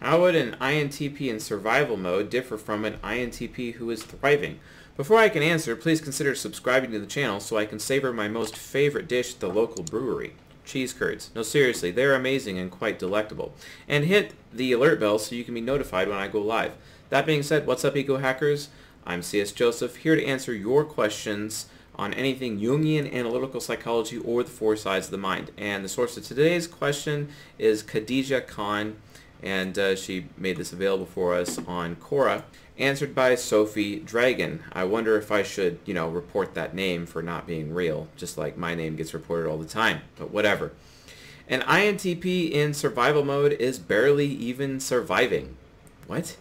How would an INTP in survival mode differ from an INTP who is thriving? Before I can answer, please consider subscribing to the channel so I can savor my most favorite dish at the local brewery. Cheese curds. No, seriously, they're amazing and quite delectable. And hit the alert bell so you can be notified when I go live. That being said, what's up, Ego Hackers? I'm C.S. Joseph, here to answer your questions on anything Jungian analytical psychology or the four sides of the mind. And the source of today's question is Khadija Khan, and uh, she made this available for us on Quora. Answered by Sophie Dragon. I wonder if I should, you know, report that name for not being real, just like my name gets reported all the time, but whatever. An INTP in survival mode is barely even surviving. What?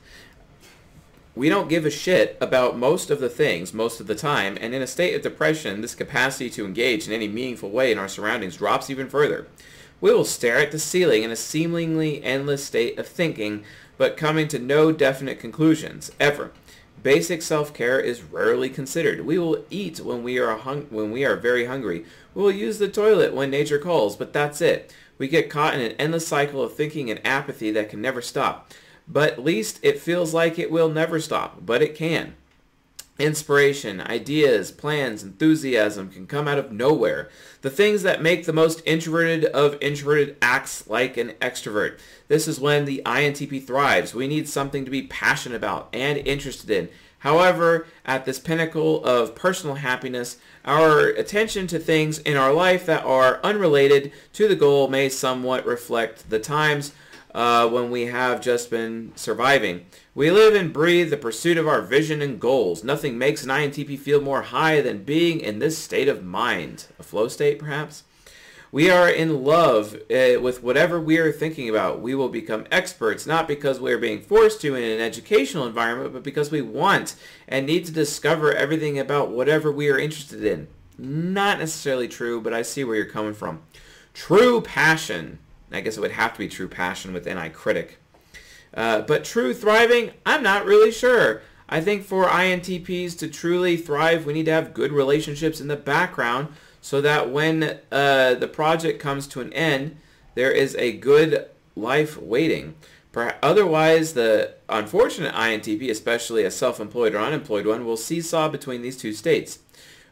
We don't give a shit about most of the things most of the time, and in a state of depression, this capacity to engage in any meaningful way in our surroundings drops even further. We will stare at the ceiling in a seemingly endless state of thinking, but coming to no definite conclusions, ever. Basic self-care is rarely considered. We will eat when we are hung- when we are very hungry. We will use the toilet when nature calls, but that's it. We get caught in an endless cycle of thinking and apathy that can never stop but at least it feels like it will never stop, but it can. Inspiration, ideas, plans, enthusiasm can come out of nowhere. The things that make the most introverted of introverted acts like an extrovert. This is when the INTP thrives. We need something to be passionate about and interested in. However, at this pinnacle of personal happiness, our attention to things in our life that are unrelated to the goal may somewhat reflect the times uh, when we have just been surviving. We live and breathe the pursuit of our vision and goals. Nothing makes an INTP feel more high than being in this state of mind. A flow state, perhaps? We are in love uh, with whatever we are thinking about. We will become experts not because we are being forced to in an educational environment, but because we want and need to discover everything about whatever we are interested in. Not necessarily true, but I see where you're coming from. True passion I guess it would have to be true passion with NI critic. Uh, but true thriving, I'm not really sure. I think for INTPs to truly thrive, we need to have good relationships in the background so that when uh, the project comes to an end, there is a good life waiting. Otherwise, the unfortunate INTP, especially a self-employed or unemployed one, will seesaw between these two states,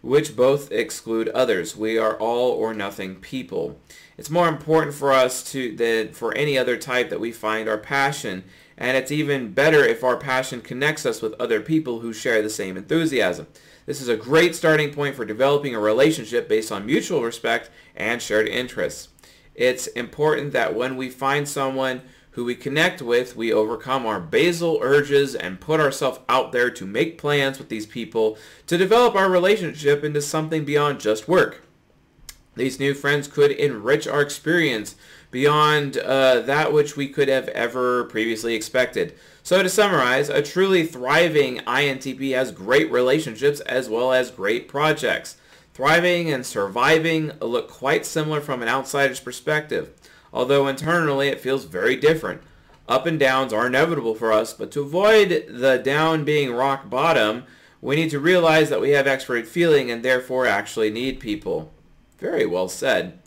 which both exclude others. We are all or nothing people. It's more important for us to than for any other type that we find our passion, and it's even better if our passion connects us with other people who share the same enthusiasm. This is a great starting point for developing a relationship based on mutual respect and shared interests. It's important that when we find someone who we connect with, we overcome our basal urges and put ourselves out there to make plans with these people to develop our relationship into something beyond just work. These new friends could enrich our experience beyond uh, that which we could have ever previously expected. So to summarize, a truly thriving INTP has great relationships as well as great projects. Thriving and surviving look quite similar from an outsider's perspective, although internally it feels very different. Up and downs are inevitable for us, but to avoid the down being rock bottom, we need to realize that we have extroverted feeling and therefore actually need people. Very well said.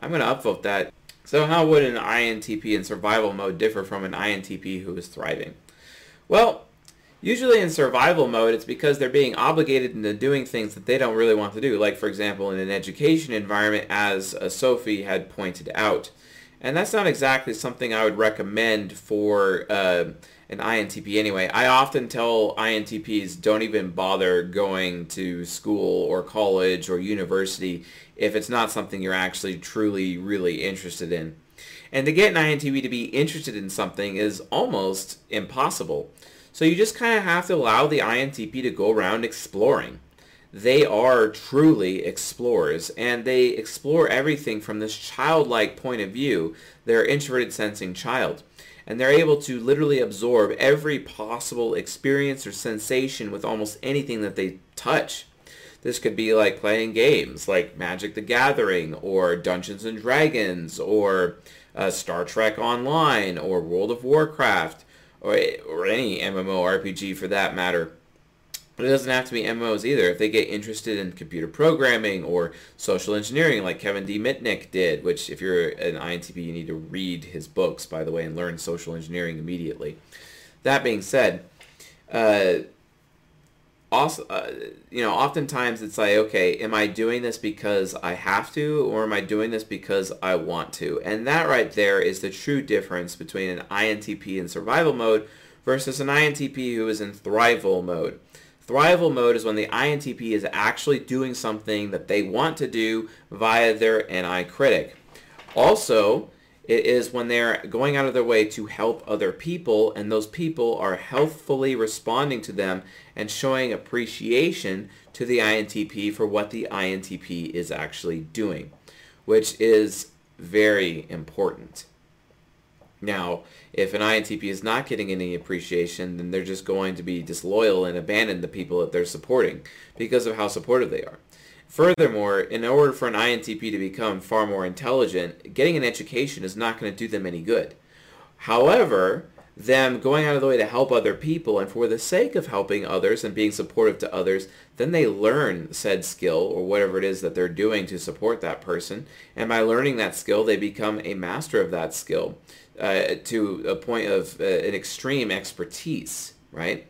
I'm going to upvote that. So how would an INTP in survival mode differ from an INTP who is thriving? Well, usually in survival mode, it's because they're being obligated into doing things that they don't really want to do. Like, for example, in an education environment, as uh, Sophie had pointed out. And that's not exactly something I would recommend for uh, an INTP anyway. I often tell INTPs don't even bother going to school or college or university if it's not something you're actually truly really interested in. And to get an INTP to be interested in something is almost impossible. So you just kind of have to allow the INTP to go around exploring. They are truly explorers, and they explore everything from this childlike point of view, their introverted sensing child and they're able to literally absorb every possible experience or sensation with almost anything that they touch. This could be like playing games like Magic the Gathering or Dungeons and Dragons or uh, Star Trek Online or World of Warcraft or, or any MMORPG for that matter. But it doesn't have to be MMOs either. If they get interested in computer programming or social engineering, like Kevin D. Mitnick did, which if you're an INTP, you need to read his books, by the way, and learn social engineering immediately. That being said, uh, also, uh, you know, oftentimes it's like, okay, am I doing this because I have to, or am I doing this because I want to? And that right there is the true difference between an INTP in survival mode versus an INTP who is in thrival mode. Thrival mode is when the INTP is actually doing something that they want to do via their NI critic. Also, it is when they're going out of their way to help other people and those people are healthfully responding to them and showing appreciation to the INTP for what the INTP is actually doing, which is very important. Now, if an INTP is not getting any appreciation, then they're just going to be disloyal and abandon the people that they're supporting because of how supportive they are. Furthermore, in order for an INTP to become far more intelligent, getting an education is not going to do them any good. However, them going out of the way to help other people and for the sake of helping others and being supportive to others, then they learn said skill or whatever it is that they're doing to support that person. And by learning that skill, they become a master of that skill uh, to a point of uh, an extreme expertise, right?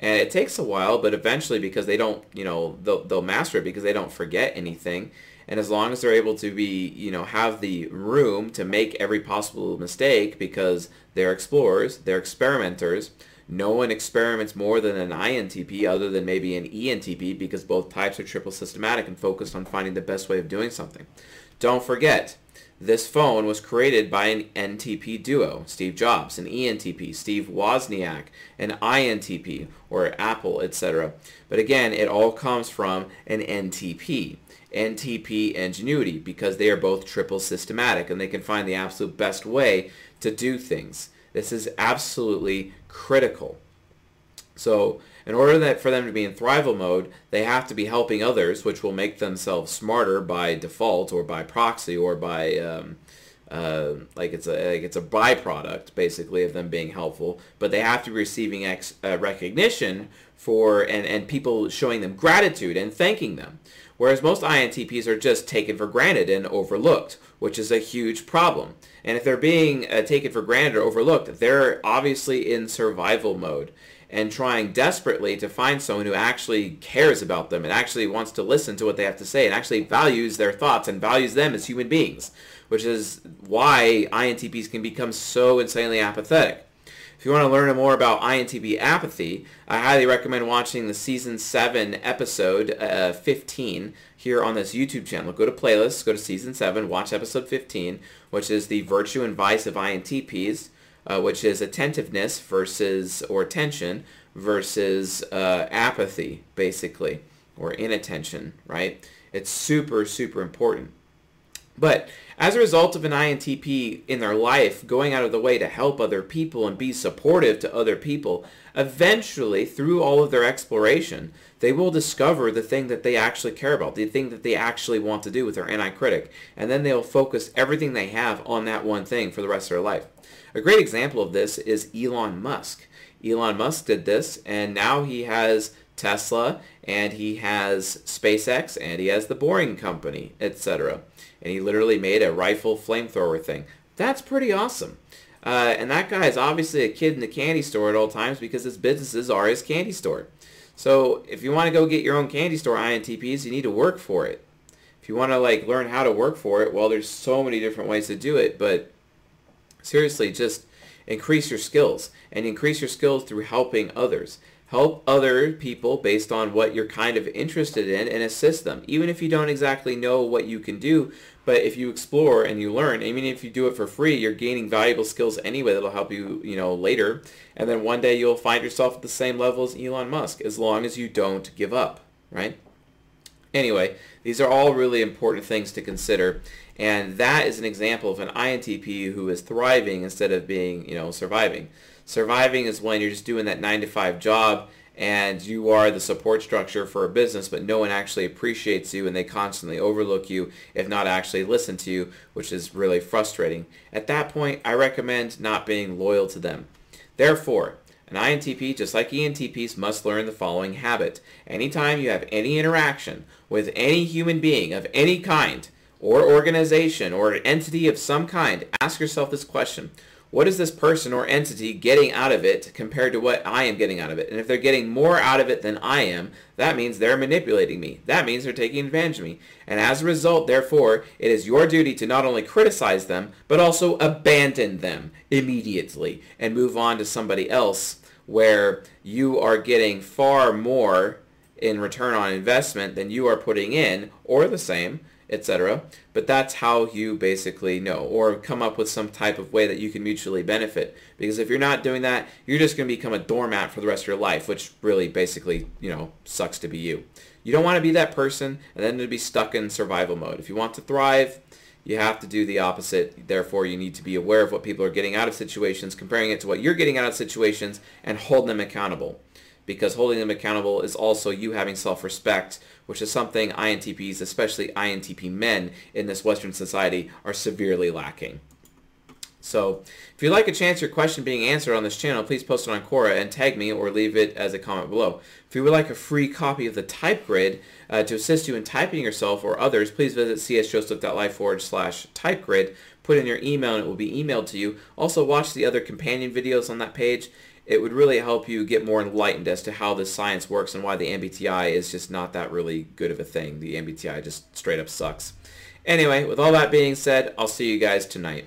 And it takes a while, but eventually because they don't, you know, they'll, they'll master it because they don't forget anything. And as long as they're able to be, you know, have the room to make every possible mistake because they're explorers, they're experimenters, no one experiments more than an INTP other than maybe an ENTP because both types are triple systematic and focused on finding the best way of doing something. Don't forget, this phone was created by an NTP duo, Steve Jobs, an ENTP, Steve Wozniak, an INTP, or Apple, etc. But again, it all comes from an NTP. NTP ingenuity because they are both triple systematic and they can find the absolute best way to do things. This is absolutely critical. So in order that for them to be in thrival mode, they have to be helping others, which will make themselves smarter by default or by proxy or by um, uh, like it's a like it's a byproduct basically of them being helpful. But they have to be receiving ex, uh, recognition for and and people showing them gratitude and thanking them. Whereas most INTPs are just taken for granted and overlooked, which is a huge problem. And if they're being uh, taken for granted or overlooked, they're obviously in survival mode and trying desperately to find someone who actually cares about them and actually wants to listen to what they have to say and actually values their thoughts and values them as human beings, which is why INTPs can become so insanely apathetic. If you want to learn more about INTP apathy, I highly recommend watching the season 7 episode uh, 15 here on this YouTube channel. Go to playlists, go to season 7, watch episode 15, which is the virtue and vice of INTPs uh, which is attentiveness versus, or attention versus uh, apathy, basically, or inattention, right? It's super, super important. But as a result of an INTP in their life going out of the way to help other people and be supportive to other people, eventually, through all of their exploration, they will discover the thing that they actually care about, the thing that they actually want to do with their NI critic, and then they'll focus everything they have on that one thing for the rest of their life. A great example of this is Elon Musk. Elon Musk did this, and now he has Tesla, and he has SpaceX, and he has the Boring Company, etc. And he literally made a rifle flamethrower thing. That's pretty awesome. Uh, and that guy is obviously a kid in the candy store at all times because his businesses are his candy store. So if you want to go get your own candy store INTPs, you need to work for it. If you want to like learn how to work for it, well, there's so many different ways to do it, but seriously, just increase your skills and increase your skills through helping others. Help other people based on what you're kind of interested in and assist them. Even if you don't exactly know what you can do, but if you explore and you learn, even if you do it for free, you're gaining valuable skills anyway that'll help you, you know, later. And then one day you'll find yourself at the same level as Elon Musk as long as you don't give up, right? Anyway, these are all really important things to consider. And that is an example of an INTP who is thriving instead of being, you know, surviving. Surviving is when you're just doing that 9 to 5 job and you are the support structure for a business, but no one actually appreciates you and they constantly overlook you, if not actually listen to you, which is really frustrating. At that point, I recommend not being loyal to them. Therefore, An INTP, just like ENTPs, must learn the following habit. Anytime you have any interaction with any human being of any kind, or organization, or entity of some kind, ask yourself this question. What is this person or entity getting out of it compared to what I am getting out of it? And if they're getting more out of it than I am, that means they're manipulating me. That means they're taking advantage of me. And as a result, therefore, it is your duty to not only criticize them, but also abandon them immediately and move on to somebody else where you are getting far more in return on investment than you are putting in, or the same, etc. But that's how you basically know, or come up with some type of way that you can mutually benefit. Because if you're not doing that, you're just going to become a doormat for the rest of your life, which really basically, you know, sucks to be you. You don't want to be that person and then to be stuck in survival mode. If you want to thrive, you have to do the opposite. Therefore, you need to be aware of what people are getting out of situations, comparing it to what you're getting out of situations, and hold them accountable because holding them accountable is also you having self-respect, which is something INTPs, especially INTP men in this Western society, are severely lacking. So if you'd like a chance your question being answered on this channel, please post it on Quora and tag me or leave it as a comment below. If you would like a free copy of the type grid uh, to assist you in typing yourself or others, please visit csjoseph.life forward slash type grid. Put in your email and it will be emailed to you. Also watch the other companion videos on that page it would really help you get more enlightened as to how this science works and why the MBTI is just not that really good of a thing. The MBTI just straight up sucks. Anyway, with all that being said, I'll see you guys tonight.